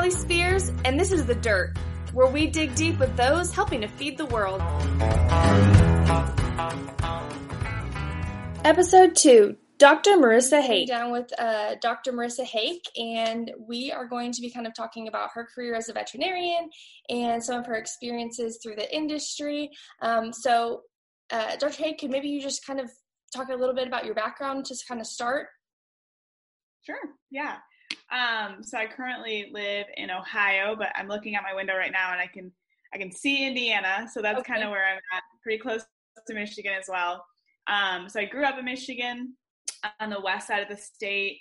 I'm Allie Spears, and this is The Dirt, where we dig deep with those helping to feed the world. Episode 2 Dr. Marissa Hake. Down with uh, Dr. Marissa Hake, and we are going to be kind of talking about her career as a veterinarian and some of her experiences through the industry. Um, so, uh, Dr. Hake, could maybe you just kind of talk a little bit about your background to kind of start? Sure, yeah. Um, so I currently live in Ohio, but I'm looking out my window right now and I can I can see Indiana, so that's okay. kind of where I'm at, pretty close to Michigan as well. Um, so I grew up in Michigan on the west side of the state,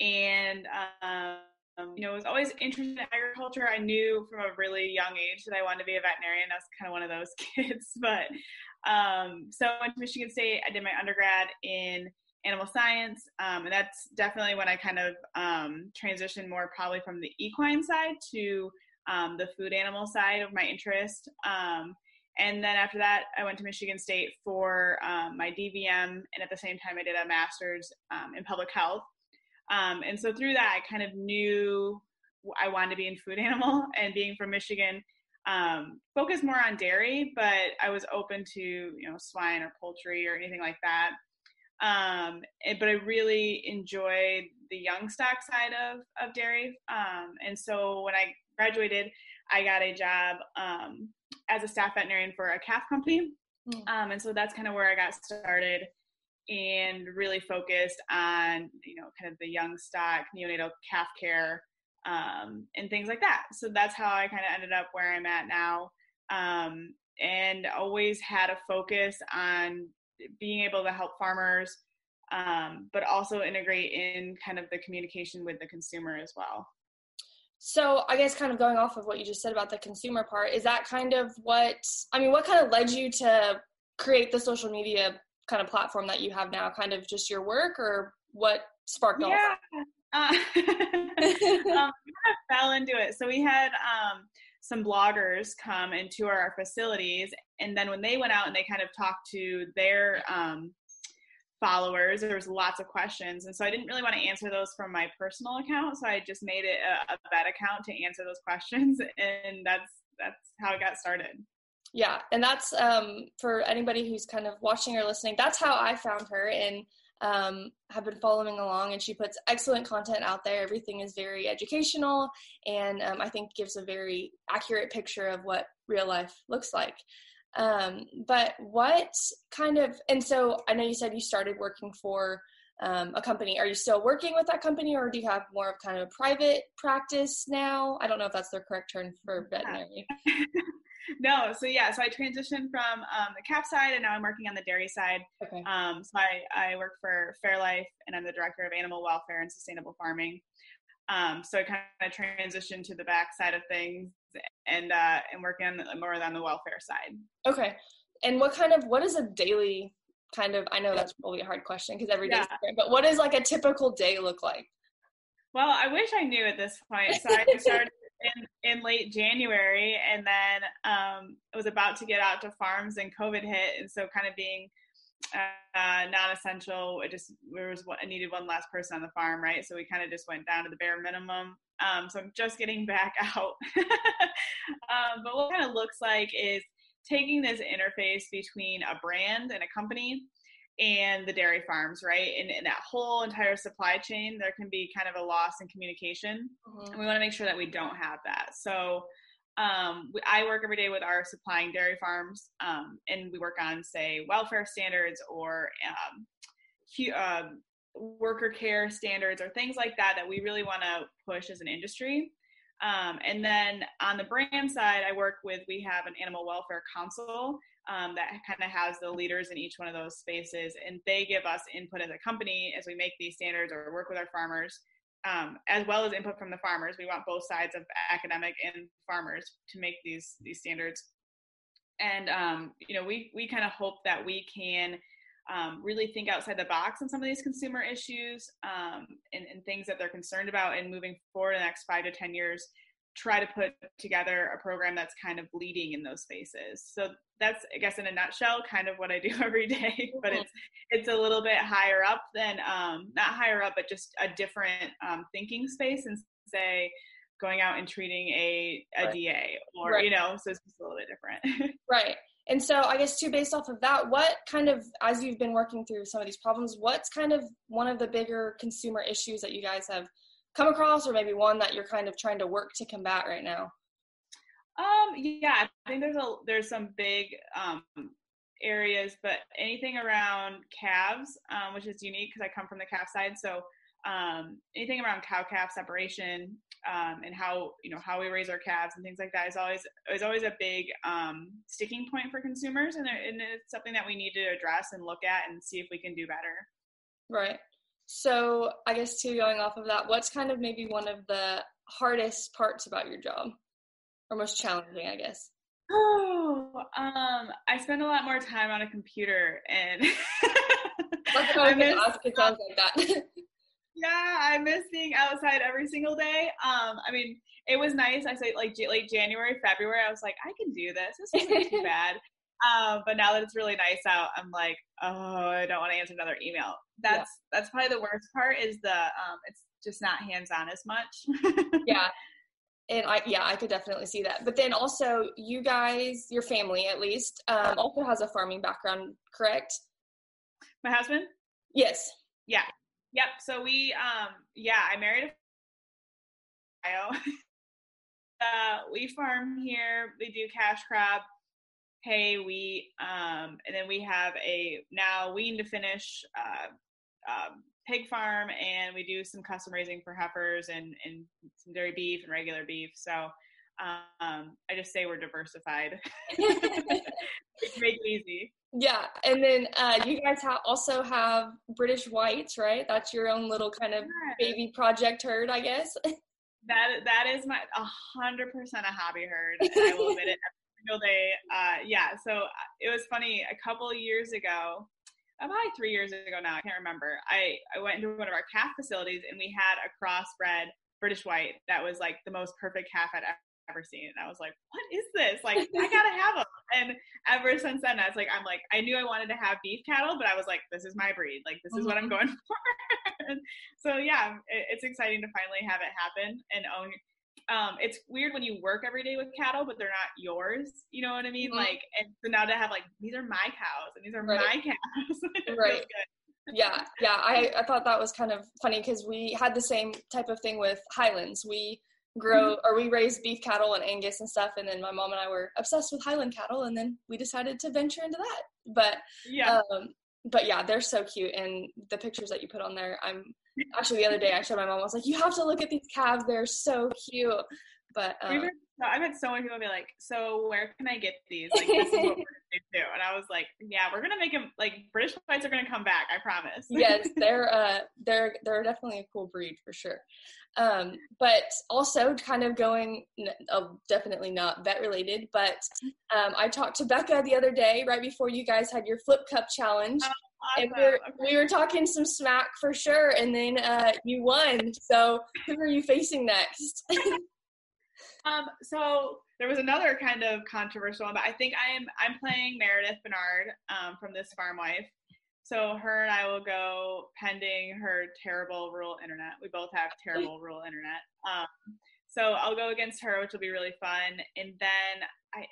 and um, you know was always interested in agriculture. I knew from a really young age that I wanted to be a veterinarian. I was kind of one of those kids, but um, so I went to Michigan State. I did my undergrad in animal science, um, and that's definitely when I kind of um, transitioned more probably from the equine side to um, the food animal side of my interest. Um, and then after that, I went to Michigan State for um, my DVM, and at the same time, I did a master's um, in public health. and so through that, I kind of knew I wanted to be in food animal, and being from Michigan. Focused more on dairy, but I was open to you know swine or poultry or anything like that. Um, but I really enjoyed the young stock side of, of dairy. Um, and so when I graduated, I got a job um, as a staff veterinarian for a calf company. Mm. Um, and so that's kind of where I got started and really focused on, you know, kind of the young stock neonatal calf care um, and things like that. So that's how I kind of ended up where I'm at now. Um, and always had a focus on being able to help farmers, um, but also integrate in kind of the communication with the consumer as well. So I guess kind of going off of what you just said about the consumer part, is that kind of what I mean, what kind of led you to create the social media kind of platform that you have now? Kind of just your work or what sparked all yeah. Uh, um, fell into it. So we had um, some bloggers come and tour our facilities and then when they went out and they kind of talked to their um, followers there was lots of questions. And so i didn't really want to answer those from my personal account so i just made it a, a vet account to answer those questions and that's that's how it got started. Yeah and that's um, for anybody who's kind of watching or listening that's how i found her and um, have been following along and she puts excellent content out there. Everything is very educational and um, i think gives a very accurate picture of what real life looks like. Um, but what kind of and so i know you said you started working for um, a company are you still working with that company or do you have more of kind of a private practice now i don't know if that's the correct term for veterinary no, so yeah, so I transitioned from um, the calf side and now I'm working on the dairy side. Okay. Um, so I, I work for Fairlife and I'm the director of animal welfare and sustainable farming. Um, so I kind of transitioned to the back side of things and uh, and working more on the welfare side. Okay. And what kind of what is a daily kind of? I know that's probably a hard question because every day yeah. different. But what does like a typical day look like? Well, I wish I knew at this point. So I started in, in late January, and then um, I was about to get out to farms, and COVID hit, and so kind of being uh, non-essential, it just there was I needed one last person on the farm, right? So we kind of just went down to the bare minimum. Um, so I'm just getting back out. um, but what kind of looks like is taking this interface between a brand and a company and the dairy farms, right? And, and, that whole entire supply chain, there can be kind of a loss in communication. Mm-hmm. And we want to make sure that we don't have that. So um, we, I work every day with our supplying dairy farms, um, and we work on, say, welfare standards or um, uh, worker care standards or things like that that we really want to push as an industry. Um, and then on the brand side, I work with, we have an animal welfare council um, that kind of has the leaders in each one of those spaces, and they give us input as a company as we make these standards or work with our farmers, um, as well as input from the farmers. We want both sides of academic and farmers to make these these standards, and um, you know we we kind of hope that we can. Um, really think outside the box on some of these consumer issues um, and, and, things that they're concerned about and moving forward in the next five to 10 years try to put together a program that's kind of leading in those spaces. So that's I guess in a nutshell kind of what I do every day, but it's it's a little bit higher up than um not higher up but just a different um thinking space and say going out and treating a a right. DA or right. you know, so it's just a little bit different. right. And so I guess too based off of that, what kind of as you've been working through some of these problems, what's kind of one of the bigger consumer issues that you guys have come across or maybe one that you're kind of trying to work to combat right now? Um yeah i think there's a there's some big um areas but anything around calves um, which is unique because i come from the calf side so um, anything around cow calf separation um, and how you know how we raise our calves and things like that is always is always a big um, sticking point for consumers and, and it's something that we need to address and look at and see if we can do better right so I guess too, going off of that, what's kind of maybe one of the hardest parts about your job, or most challenging, I guess? Oh, um, I spend a lot more time on a computer, and that's I miss, ask. It sounds like that. yeah, I miss being outside every single day. Um, I mean, it was nice. I say like late January, February. I was like, I can do this. This isn't too bad. Um, but now that it's really nice out, I'm like, oh, I don't want to answer another email. That's yeah. that's probably the worst part is the um, it's just not hands on as much. yeah, and I yeah I could definitely see that. But then also, you guys, your family at least, um, also has a farming background, correct? My husband. Yes. Yep. So we um yeah I married a uh, we farm here. We do cash crop hay, wheat, um, and then we have a now wean to finish uh, um, pig farm, and we do some custom raising for heifers and, and some dairy beef and regular beef. So um, I just say we're diversified. Make it easy. Yeah, and then uh, you guys ha- also have British whites, right? That's your own little kind of baby project herd, I guess. that that is my a hundred percent a hobby herd. I will admit it single day. Uh, yeah, so uh, it was funny. A couple years ago, about three years ago now, I can't remember. I, I went into one of our calf facilities and we had a crossbred British white that was like the most perfect calf I'd ever seen. And I was like, what is this? Like, I gotta have them. And ever since then, I was like, I'm like, I knew I wanted to have beef cattle, but I was like, this is my breed. Like, this is what I'm mm-hmm. going for. so yeah, it, it's exciting to finally have it happen and own um, it's weird when you work every day with cattle, but they're not yours. You know what I mean? Mm-hmm. Like, and so now to have like these are my cows and these are right. my cows. right. yeah, yeah. I I thought that was kind of funny because we had the same type of thing with Highlands. We grow mm-hmm. or we raised beef cattle and Angus and stuff, and then my mom and I were obsessed with Highland cattle, and then we decided to venture into that. But yeah. Um, but yeah, they're so cute, and the pictures that you put on there, I'm actually the other day I showed my mom. I was like, "You have to look at these calves; they're so cute." But um, I've had so many people be like, "So where can I get these?" Like this is what we're too. And I was like, "Yeah, we're gonna make them like British whites are gonna come back. I promise." yes, they're uh, they're they're definitely a cool breed for sure. Um, but also kind of going, uh, definitely not vet related, but um, I talked to Becca the other day right before you guys had your flip cup challenge. Oh Awesome. We were, we were talking some smack for sure, and then uh, you won. So who are you facing next? um, so there was another kind of controversial one, but I think I am I'm playing Meredith Bernard um, from This Farm Wife. So her and I will go pending her terrible rural internet. We both have terrible rural internet. Um, so I'll go against her, which will be really fun. And then I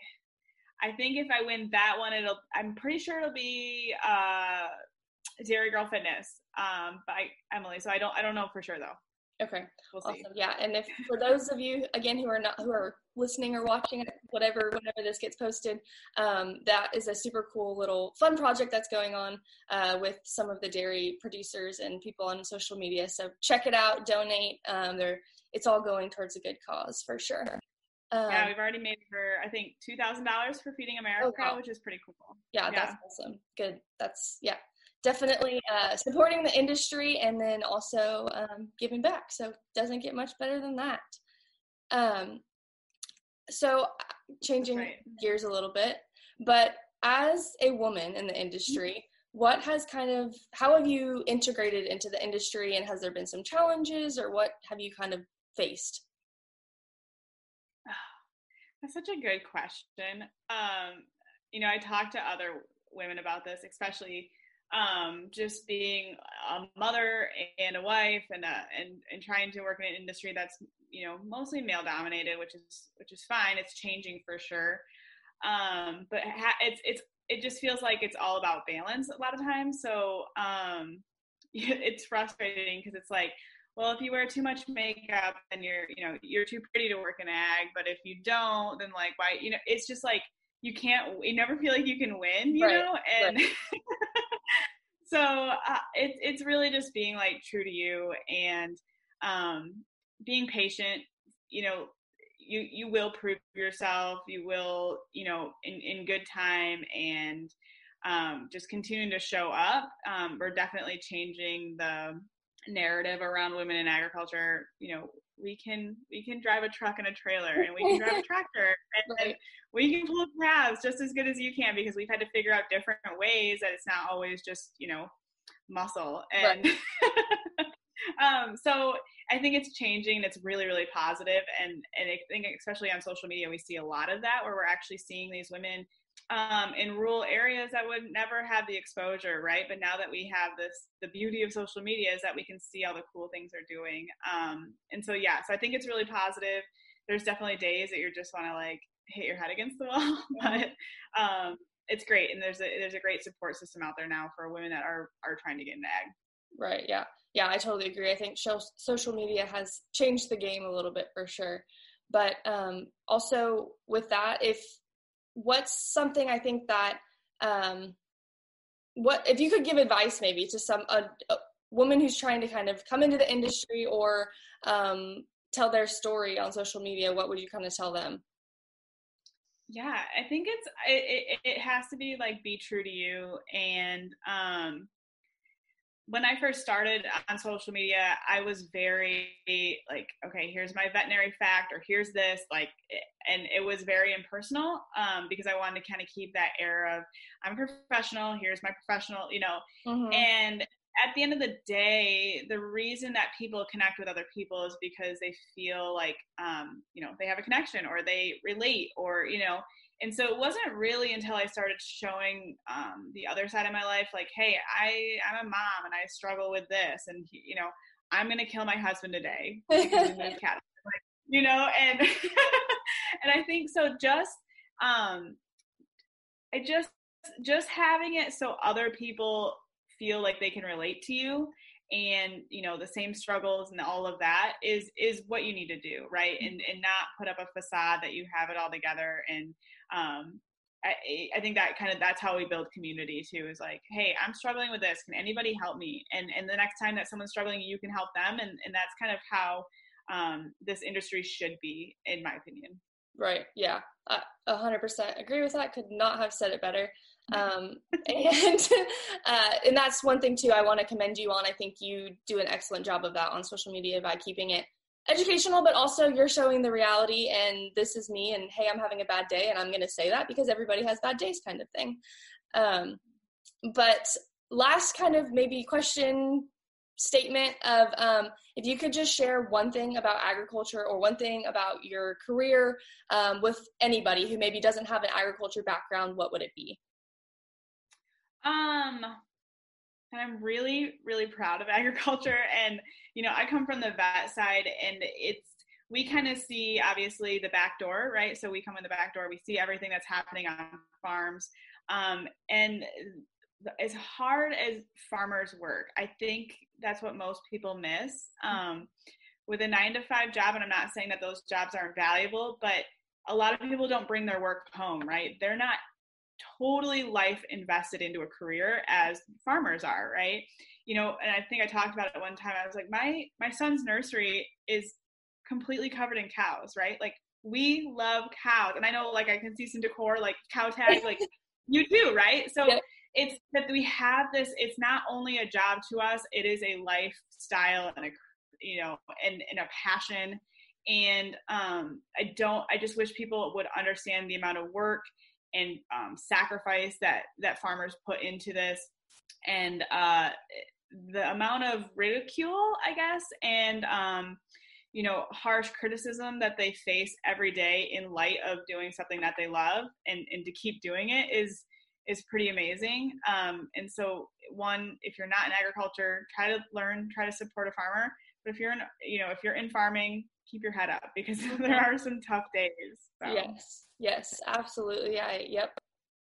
I think if I win that one, it'll. I'm pretty sure it'll be uh, Dairy Girl Fitness um, by Emily. So I don't. I don't know for sure though. Okay. We'll awesome. See. Yeah, and if for those of you again who are not who are listening or watching whatever whenever this gets posted, um, that is a super cool little fun project that's going on uh, with some of the dairy producers and people on social media. So check it out, donate. Um, they're it's all going towards a good cause for sure. Um, yeah, we've already made for I think two thousand dollars for Feeding America, oh, wow. which is pretty cool. Yeah, yeah, that's awesome. Good. That's yeah, definitely uh, supporting the industry and then also um, giving back. So doesn't get much better than that. Um, so uh, changing right. gears a little bit, but as a woman in the mm-hmm. industry, what has kind of how have you integrated into the industry and has there been some challenges or what have you kind of faced? That's such a good question. Um, you know, I talked to other women about this, especially um, just being a mother and a wife and uh, and and trying to work in an industry that's you know mostly male dominated, which is which is fine. It's changing for sure, um, but it's it's it just feels like it's all about balance a lot of times. So um, it's frustrating because it's like well if you wear too much makeup then you're you know you're too pretty to work in ag but if you don't then like why you know it's just like you can't you never feel like you can win you right. know and right. so uh, it's it's really just being like true to you and um being patient. You know you you will prove yourself. You will you know in in good time and um just continuing to show up. Um we're definitely changing the narrative around women in agriculture you know we can we can drive a truck and a trailer and we can drive a tractor and, right. we can pull calves just as good as you can because we've had to figure out different ways that it's not always just you know muscle and right. um, so i think it's changing and it's really really positive and and i think especially on social media we see a lot of that where we're actually seeing these women um, in rural areas that would never have the exposure, right? But now that we have this, the beauty of social media is that we can see all the cool things they're doing. Um, and so, yeah, so I think it's really positive. There's definitely days that you just want to like hit your head against the wall, but um, it's great. And there's a there's a great support system out there now for women that are are trying to get into ag. Right. Yeah. Yeah. I totally agree. I think social media has changed the game a little bit for sure. But um, also with that, if what's something I think that um, what if you could give advice maybe to some a, a, woman who's trying to kind of come into the industry or um, tell their story on social media, what would you kind of tell them? Yeah, I think it's it, it, it has to be like be true to you and um when I first started on social media, I was very like, okay, here's my veterinary fact, or here's this, like, and it was very impersonal um, because I wanted to kind of keep that air of I'm professional. Here's my professional, you know. Mm-hmm. And at the end of the day, the reason that people connect with other people is because they feel like, um, you know, they have a connection or they relate, or you know, and so it wasn't really until I started showing um, the other side of my life, like, hey, I I'm a mom and I struggle with this, and you know, I'm gonna kill my husband today cat, you know, and and I think so. Just um, I just just having it so other people feel like they can relate to you and you know the same struggles and all of that is is what you need to do right? And and not put up a facade that you have it all together. And um, I, I, think that kind of that's how we build community too is like hey i'm struggling with this. Can anybody help me? And and the next time that someone's struggling you can help them. And and that's kind of how um, this industry should be in my opinion. Right. Yeah. A hundred percent agree with that. Could not have said it better um, and uh, and that's one thing too i want to commend you on i think you do an excellent job of that on social media by keeping it educational, but also you're showing the reality and this is me and hey, I'm having a bad day and I'm going to say that because everybody has bad days kind of thing. Um, but last kind of maybe question statement of um, if you could just share one thing about agriculture or one thing about your career um, with anybody who maybe doesn't have an agriculture background, what would it be? Um, and I'm really, really proud of agriculture. And, you know, I come from the vet side and it's, we kind of see obviously the back door, right? So we come in the back door, we see everything that's happening on farms. Um, and as hard as farmers work, I think that's what most people miss. Um, with a nine to five job, and I'm not saying that those jobs aren't valuable, but a lot of people don't bring their work home, right? They're not totally life invested into a career as farmers are, right? You know, and I think I talked about it one time. I was like, my my son's nursery is completely covered in cows, right? Like we love cows. And I know like I can see some decor like cow tag, like you do, right? So yeah. it's that we have this, it's not only a job to us, it is a lifestyle and a you know, and, and a passion. And um I don't I just wish people would understand the amount of work and um, sacrifice that that farmers put into this and uh the amount of ridicule, I guess, and um, you know, harsh criticism that they face every day in light of doing something that they love and, and to keep doing it is is pretty amazing. Um, and so one, if you're not in agriculture, try to learn, try to support a farmer. But if you're in, you know, if you're in farming, keep your head up because there are some tough days. So. Yes, yes, absolutely. I, yep,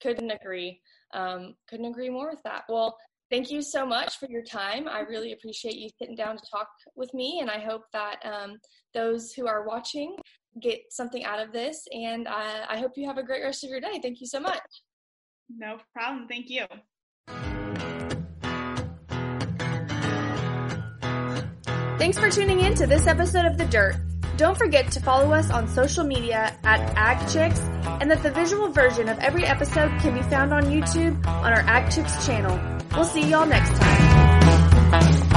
couldn't agree. Um, couldn't agree more with that. Well, thank you so much for your time. I really appreciate you sitting down to talk with me, and I hope that um, those who are watching get something out of this. And I, I hope you have a great rest of your day. Thank you so much. No problem. Thank you. Thanks for tuning in to this episode of The Dirt. Don't forget to follow us on social media at AgChicks and that the visual version of every episode can be found on YouTube on our AgChicks channel. We'll see y'all next time.